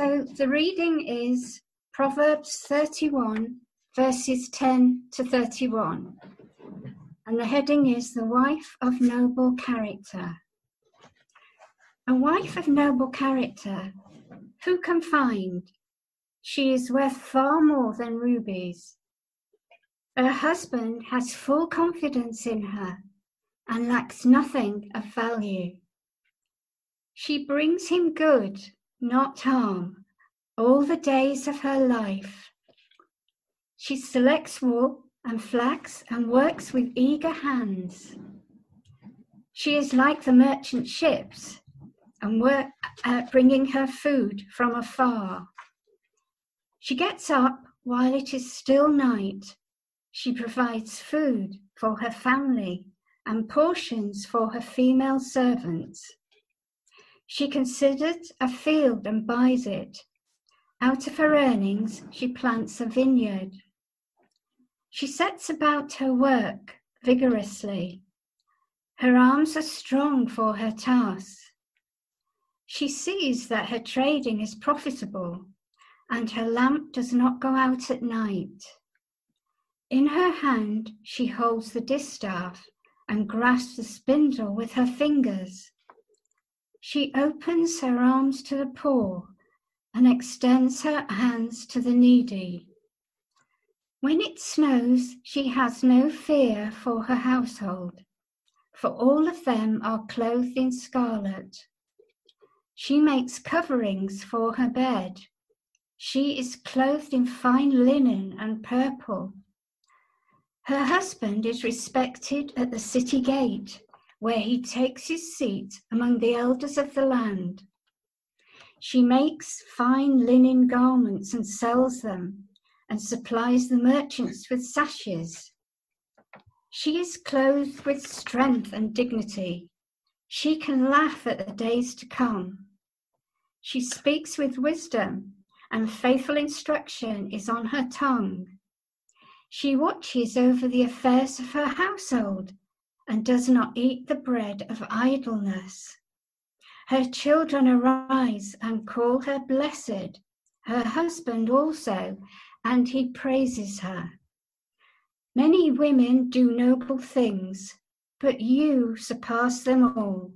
So the reading is Proverbs 31, verses 10 to 31. And the heading is The Wife of Noble Character. A wife of noble character, who can find? She is worth far more than rubies. Her husband has full confidence in her and lacks nothing of value. She brings him good, not harm, all the days of her life. She selects wool and flax and works with eager hands. She is like the merchant ships and work at bringing her food from afar. She gets up while it is still night. She provides food for her family and portions for her female servants. She considers a field and buys it. Out of her earnings, she plants a vineyard. She sets about her work vigorously. Her arms are strong for her task. She sees that her trading is profitable and her lamp does not go out at night. In her hand, she holds the distaff and grasps the spindle with her fingers. She opens her arms to the poor and extends her hands to the needy. When it snows, she has no fear for her household, for all of them are clothed in scarlet. She makes coverings for her bed. She is clothed in fine linen and purple. Her husband is respected at the city gate, where he takes his seat among the elders of the land. She makes fine linen garments and sells them, and supplies the merchants with sashes. She is clothed with strength and dignity. She can laugh at the days to come. She speaks with wisdom, and faithful instruction is on her tongue. She watches over the affairs of her household and does not eat the bread of idleness. Her children arise and call her blessed, her husband also, and he praises her. Many women do noble things, but you surpass them all.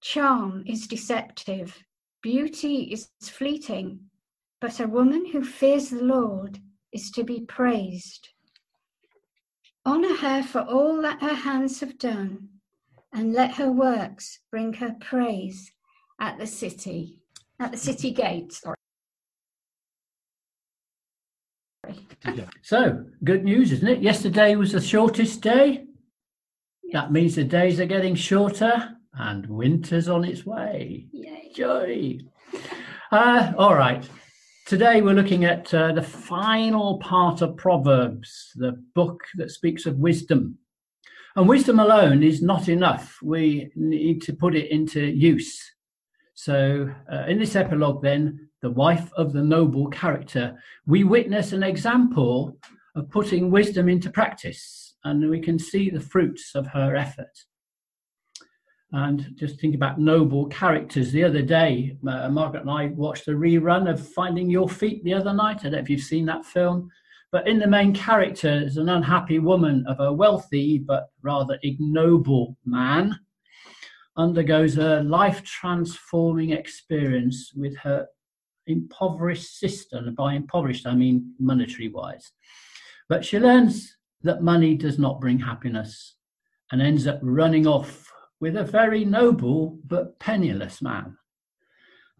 Charm is deceptive, beauty is fleeting, but a woman who fears the Lord is to be praised. Honor her for all that her hands have done, and let her works bring her praise at the city, at the city gate. Sorry. So, good news, isn't it? Yesterday was the shortest day. That means the days are getting shorter and winter's on its way. Yay. Joy. Uh, all right. Today we're looking at uh, the final part of Proverbs, the book that speaks of wisdom. And wisdom alone is not enough. We need to put it into use. So, uh, in this epilogue, then, the wife of the noble character, we witness an example of putting wisdom into practice, and we can see the fruits of her effort. And just think about noble characters. The other day, uh, Margaret and I watched a rerun of Finding Your Feet the other night. I don't know if you've seen that film. But in the main character is an unhappy woman of a wealthy but rather ignoble man, undergoes a life transforming experience with her impoverished sister. And by impoverished, I mean monetary wise. But she learns that money does not bring happiness and ends up running off with a very noble but penniless man.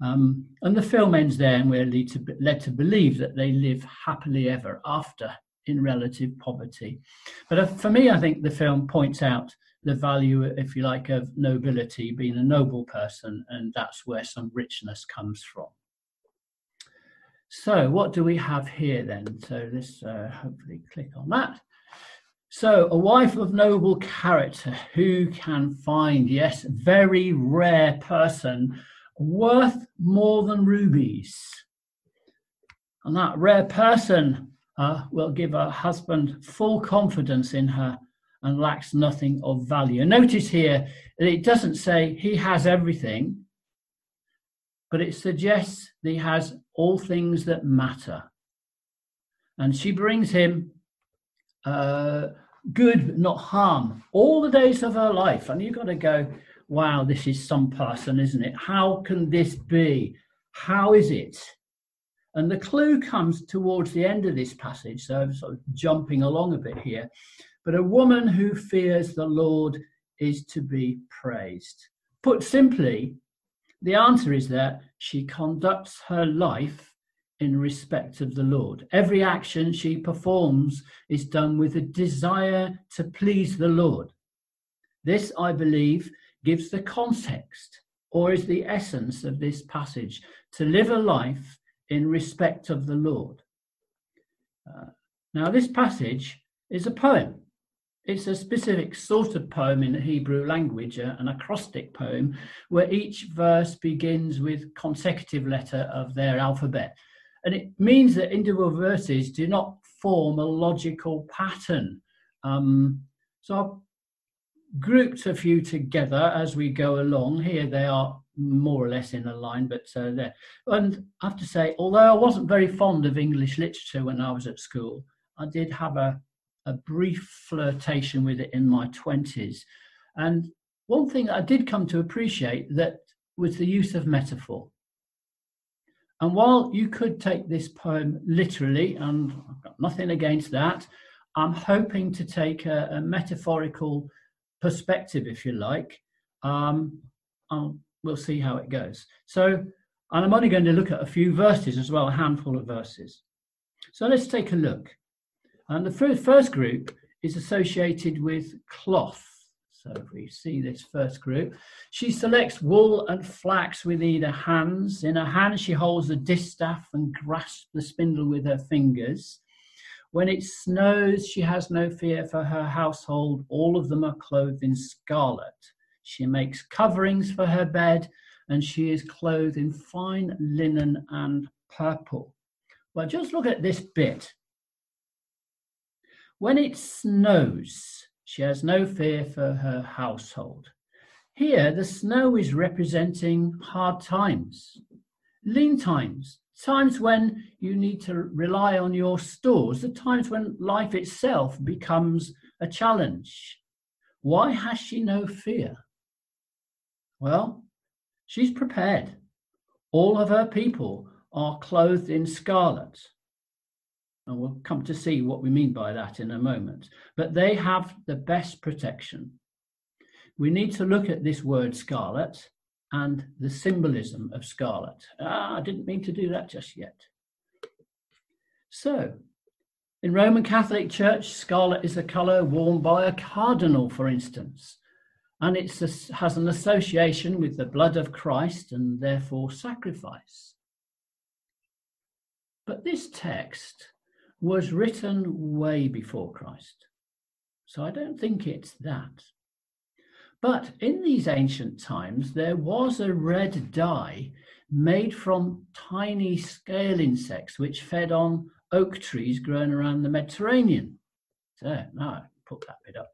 Um, and the film ends there, and we're led to, led to believe that they live happily ever after in relative poverty. But uh, for me, I think the film points out the value, if you like, of nobility, being a noble person, and that's where some richness comes from. So, what do we have here then? So, let's uh, hopefully click on that. So, a wife of noble character, who can find, yes, very rare person, worth more than rubies. And that rare person uh, will give her husband full confidence in her and lacks nothing of value. Notice here that it doesn't say he has everything, but it suggests that he has all things that matter. And she brings him uh, good, not harm, all the days of her life. And you've got to go, wow, this is some person, isn't it? How can this be? How is it? And the clue comes towards the end of this passage, so I'm sort of jumping along a bit here. But a woman who fears the Lord is to be praised. Put simply, the answer is that she conducts her life in respect of the Lord. Every action she performs is done with a desire to please the Lord. This, I believe, gives the context or is the essence of this passage to live a life in respect of the Lord. Uh, now, this passage is a poem. It's a specific sort of poem in the Hebrew language, uh, an acrostic poem, where each verse begins with consecutive letter of their alphabet. And it means that individual verses do not form a logical pattern. Um, so I've grouped a few together as we go along. Here they are more or less in a line, but uh, there. And I have to say, although I wasn't very fond of English literature when I was at school, I did have a, a brief flirtation with it in my 20s. And one thing I did come to appreciate that was the use of metaphor. And while you could take this poem literally, and I've got nothing against that, I'm hoping to take a, a metaphorical perspective, if you like. Um, we'll see how it goes. So, and I'm only going to look at a few verses as well, a handful of verses. So let's take a look. And the first group is associated with cloth. So if we see this first group, she selects wool and flax with either hands. In her hand, she holds the distaff and grasps the spindle with her fingers. When it snows, she has no fear for her household. All of them are clothed in scarlet. She makes coverings for her bed, and she is clothed in fine linen and purple. Well, just look at this bit. When it snows, she has no fear for her household. Here, the snow is representing hard times, lean times, times when you need to rely on your stores, the times when life itself becomes a challenge. Why has she no fear? Well, she's prepared. All of her people are clothed in scarlet. And we'll come to see what we mean by that in a moment. But they have the best protection. We need to look at this word scarlet and the symbolism of scarlet. Ah, I didn't mean to do that just yet. So, in Roman Catholic Church, scarlet is a colour worn by a cardinal, for instance, and it has an association with the blood of Christ and therefore sacrifice. But this text was written way before Christ. So I don't think it's that. But in these ancient times, there was a red dye made from tiny scale insects which fed on oak trees growing around the Mediterranean. So now put that bit up.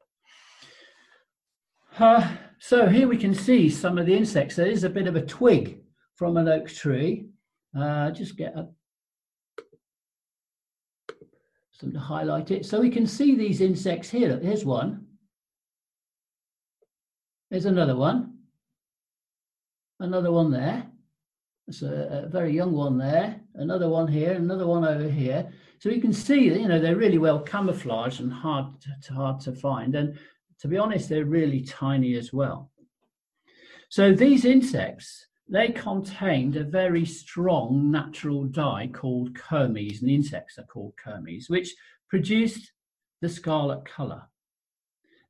Uh, so here we can see some of the insects. There is a bit of a twig from an oak tree. Uh, just get to highlight it. So we can see these insects here. Here's one. There's another one. Another one there. That's a, a, very young one there. Another one here. Another one over here. So you can see, you know, they're really well camouflaged and hard to, hard to find. And to be honest, they're really tiny as well. So these insects they contained a very strong natural dye called kermes, and insects are called kermes, which produced the scarlet colour.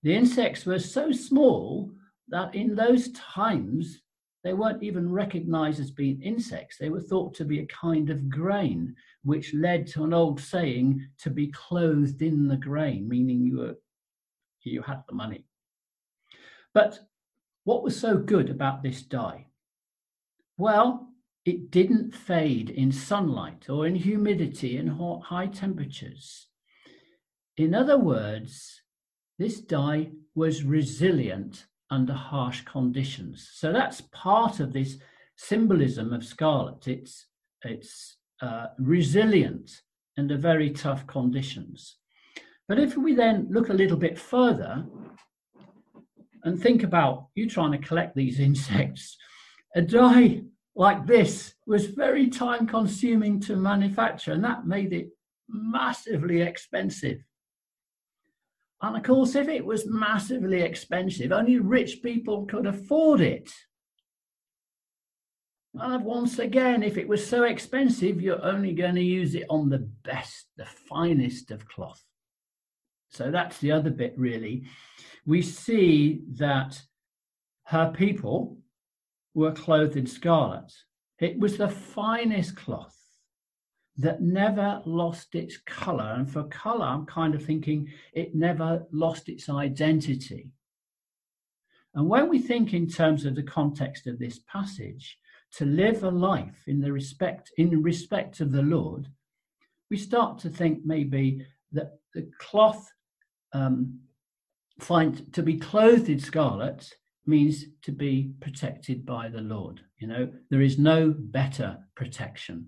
The insects were so small that in those times they weren't even recognized as being insects. They were thought to be a kind of grain, which led to an old saying to be clothed in the grain, meaning you were you had the money. But what was so good about this dye? Well, it didn't fade in sunlight or in humidity and high temperatures. In other words, this dye was resilient under harsh conditions. So that's part of this symbolism of scarlet. It's it's uh, resilient under very tough conditions. But if we then look a little bit further and think about you trying to collect these insects, a dye like this was very time consuming to manufacture, and that made it massively expensive. And of course, if it was massively expensive, only rich people could afford it. And once again, if it was so expensive, you're only going to use it on the best, the finest of cloth. So that's the other bit, really. We see that her people were clothed in scarlet. It was the finest cloth that never lost its color. And for color, I'm kind of thinking it never lost its identity. And when we think in terms of the context of this passage, to live a life in the respect in respect of the Lord, we start to think maybe that the cloth um, find to be clothed in scarlet means to be protected by the Lord. You know, there is no better protection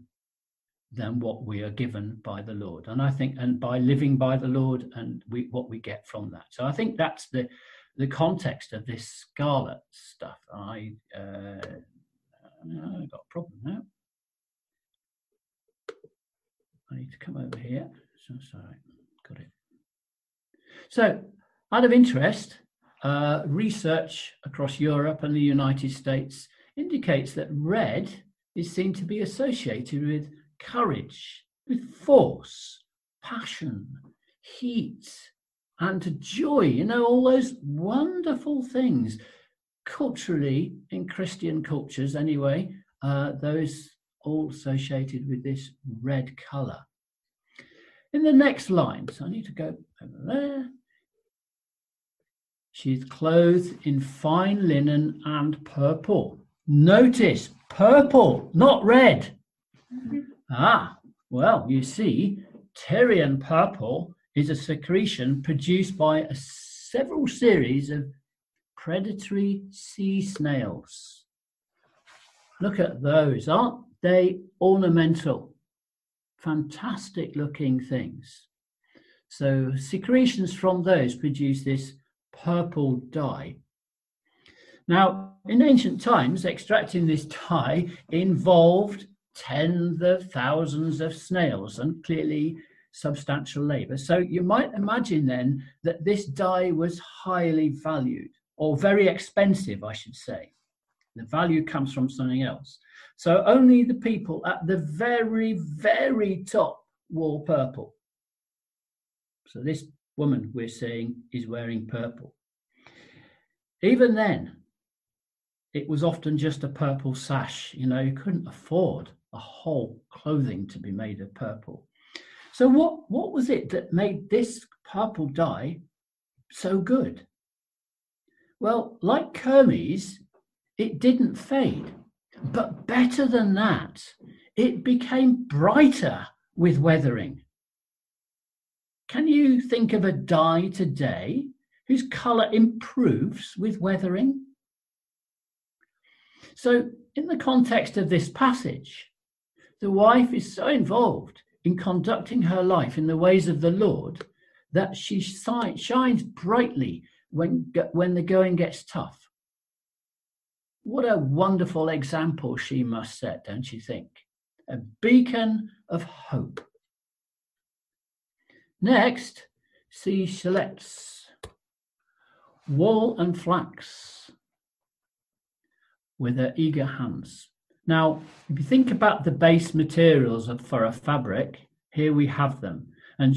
than what we are given by the Lord. And I think, and by living by the Lord and we, what we get from that. So I think that's the the context of this scarlet stuff. I uh, I've got a problem now. I need to come over here. So sorry, got it. So, out of interest, uh, research across Europe and the United States indicates that red is seen to be associated with courage, with force, passion, heat, and joy. You know, all those wonderful things. Culturally, in Christian cultures anyway, uh, those all associated with this red colour. In the next line, so I need to go over there. She's clothed in fine linen and purple. Notice purple, not red. Ah, well, you see, Tyrian purple is a secretion produced by a several series of predatory sea snails. Look at those, aren't they ornamental? Fantastic looking things. So secretions from those produce this purple dye. Now, in ancient times, extracting this dye involved tens of thousands of snails and clearly substantial labor. So you might imagine then that this dye was highly valued or very expensive, I should say. The value comes from something else. So only the people at the very, very top wore purple. So this woman we're seeing is wearing purple. Even then, it was often just a purple sash. You know, you couldn't afford a whole clothing to be made of purple. So what, what was it that made this purple dye so good? Well, like Kermes, it didn't fade. But better than that, it became brighter with weathering. Can you think of a dye today whose colour improves with weathering? So, in the context of this passage, the wife is so involved in conducting her life in the ways of the Lord that she shines brightly when, when the going gets tough. What a wonderful example she must set, don't you think? A beacon of hope. Next, she selects wool and flax with her eager hands. Now, if you think about the base materials for a fabric, here we have them. And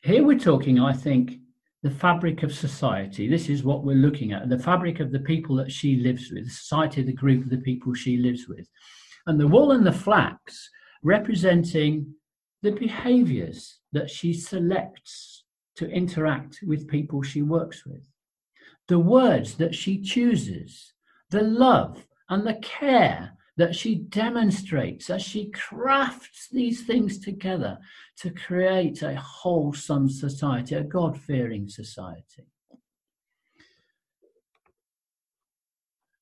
here we're talking, I think, the fabric of society. This is what we're looking at the fabric of the people that she lives with, the society, the group of the people she lives with. And the wool and the flax representing the behaviors that she selects to interact with people she works with, the words that she chooses, the love and the care that she demonstrates as she crafts these things together to create a wholesome society, a God fearing society.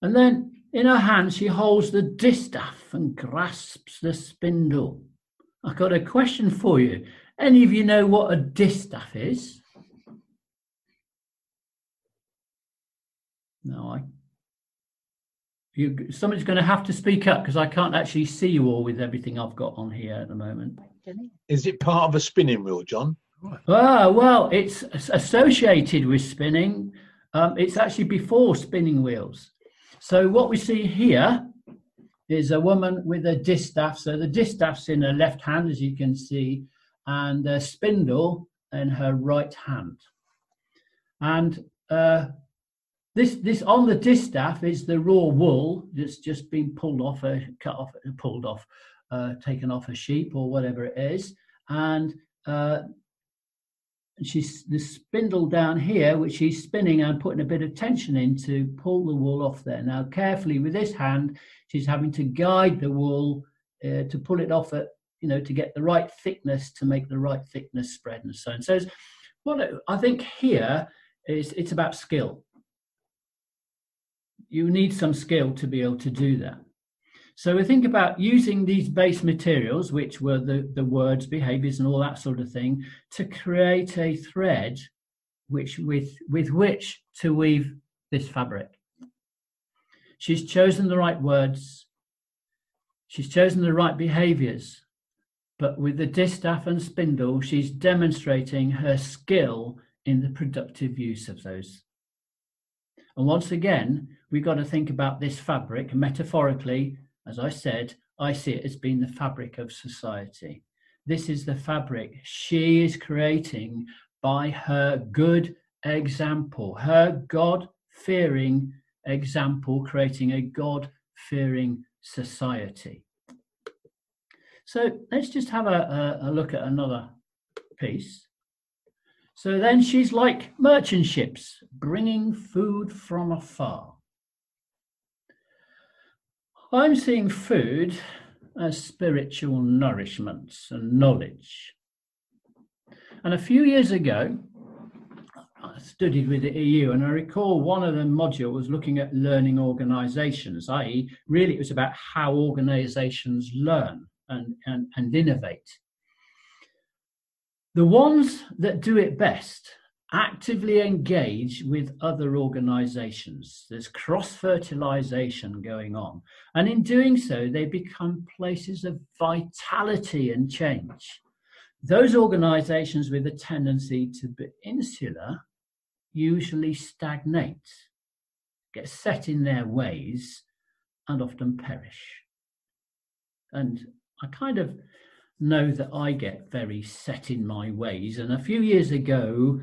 And then in her hand, she holds the distaff and grasps the spindle. I've got a question for you. Any of you know what a distaff is? No, I. You, somebody's going to have to speak up because I can't actually see you all with everything I've got on here at the moment. Is it part of a spinning wheel, John? Ah, well, it's associated with spinning. Um, it's actually before spinning wheels. So what we see here is a woman with a distaff. So the distaff's in her left hand, as you can see, and a spindle in her right hand. And uh, this, this on the distaff is the raw wool that's just been pulled off, a, cut off, pulled off, uh, taken off a sheep or whatever it is. And uh, she's the spindle down here, which she's spinning and putting a bit of tension in to pull the wool off there. Now, carefully with this hand, she's having to guide the wool uh, to pull it off at, you know, to get the right thickness to make the right thickness spread and so on. So, what I think here is it's about skill. You need some skill to be able to do that. So we think about using these base materials, which were the, the words, behaviors, and all that sort of thing, to create a thread which with, with which to weave this fabric. She's chosen the right words, she's chosen the right behaviors, but with the distaff and spindle, she's demonstrating her skill in the productive use of those. And once again, we've got to think about this fabric metaphorically as I said, I see it as being the fabric of society. This is the fabric she is creating by her good example, her God fearing example, creating a God fearing society. So let's just have a, a, a, look at another piece. So then she's like merchant ships, bringing food from afar. I'm seeing food as spiritual nourishment and knowledge. And a few years ago, I studied with the OU, and I recall one of the modules was looking at learning organizations, i.e., really it was about how organizations learn and, and, and innovate. The ones that do it best actively engage with other organizations. There's cross fertilization going on. And in doing so, they become places of vitality and change. Those organizations with a tendency to be insular usually stagnate, get set in their ways, and often perish. And I kind of know that I get very set in my ways. And a few years ago,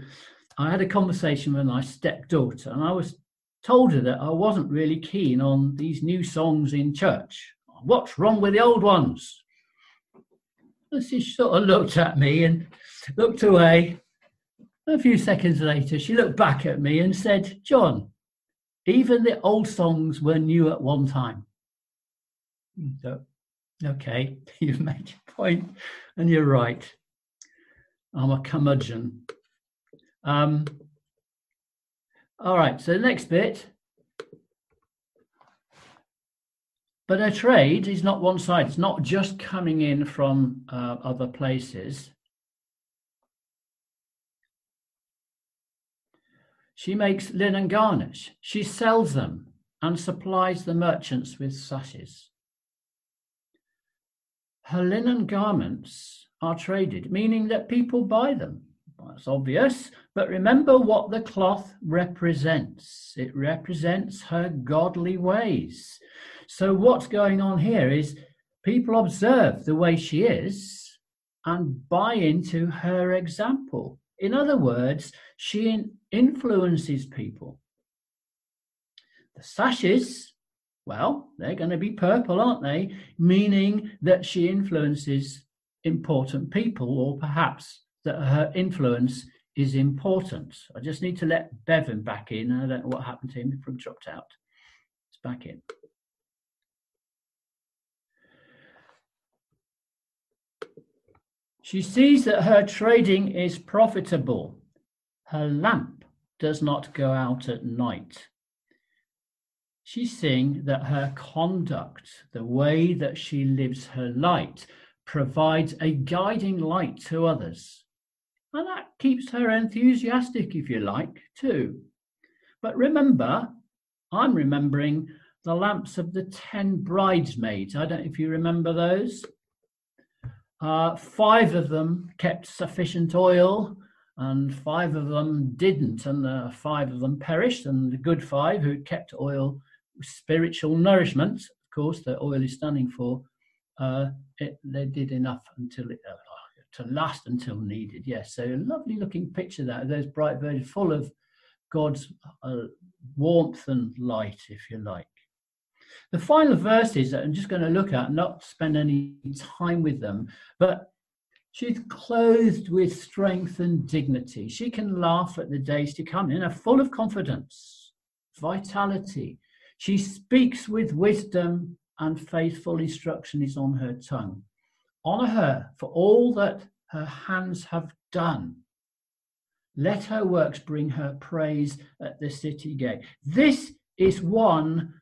I had a conversation with my stepdaughter, and I was told her that I wasn't really keen on these new songs in church. What's wrong with the old ones? And she sort of looked at me and looked away. A few seconds later, she looked back at me and said, John, even the old songs were new at one time. So, okay, you've made your point, and you're right. I'm a curmudgeon. Um, all right, so the next bit. But a trade is not one side. It's not just coming in from uh, other places. She makes linen garments. She sells them and supplies the merchants with sashes. Her linen garments are traded, meaning that people buy them. That's obvious. But remember what the cloth represents. It represents her godly ways. So what's going on here is people observe the way she is and buy into her example. In other words, she influences people. The sashes, well, they're going to be purple, aren't they? Meaning that she influences important people, or perhaps that her influence is important. I just need to let Bevan back in. I don't know what happened to him. He probably dropped out. It's back in. She sees that her trading is profitable. Her lamp does not go out at night. she's seeing that her conduct, the way that she lives her light, provides a guiding light to others. And that keeps her enthusiastic, if you like, too. But remember, I'm remembering the lamps of the 10 bridesmaids. I don't know if you remember those. Uh, five of them kept sufficient oil, and five of them didn't, and the five of them perished. And the good five who kept oil, spiritual nourishment, of course, that oil is standing for, uh, it, they did enough until it, uh, to last until needed. Yes, so a lovely looking picture that those bright birds full of God's uh, warmth and light, if you like. The final verses that I'm just going to look at, not spend any time with them, but she's clothed with strength and dignity. She can laugh at the days to come in, are full of confidence, vitality. She speaks with wisdom, and faithful instruction is on her tongue. Honor her for all that her hands have done. Let her works bring her praise at the city gate. This is one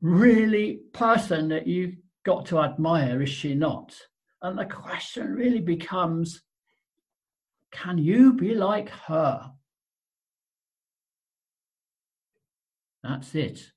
really person that you've got to admire, is she not? And the question really becomes can you be like her? That's it.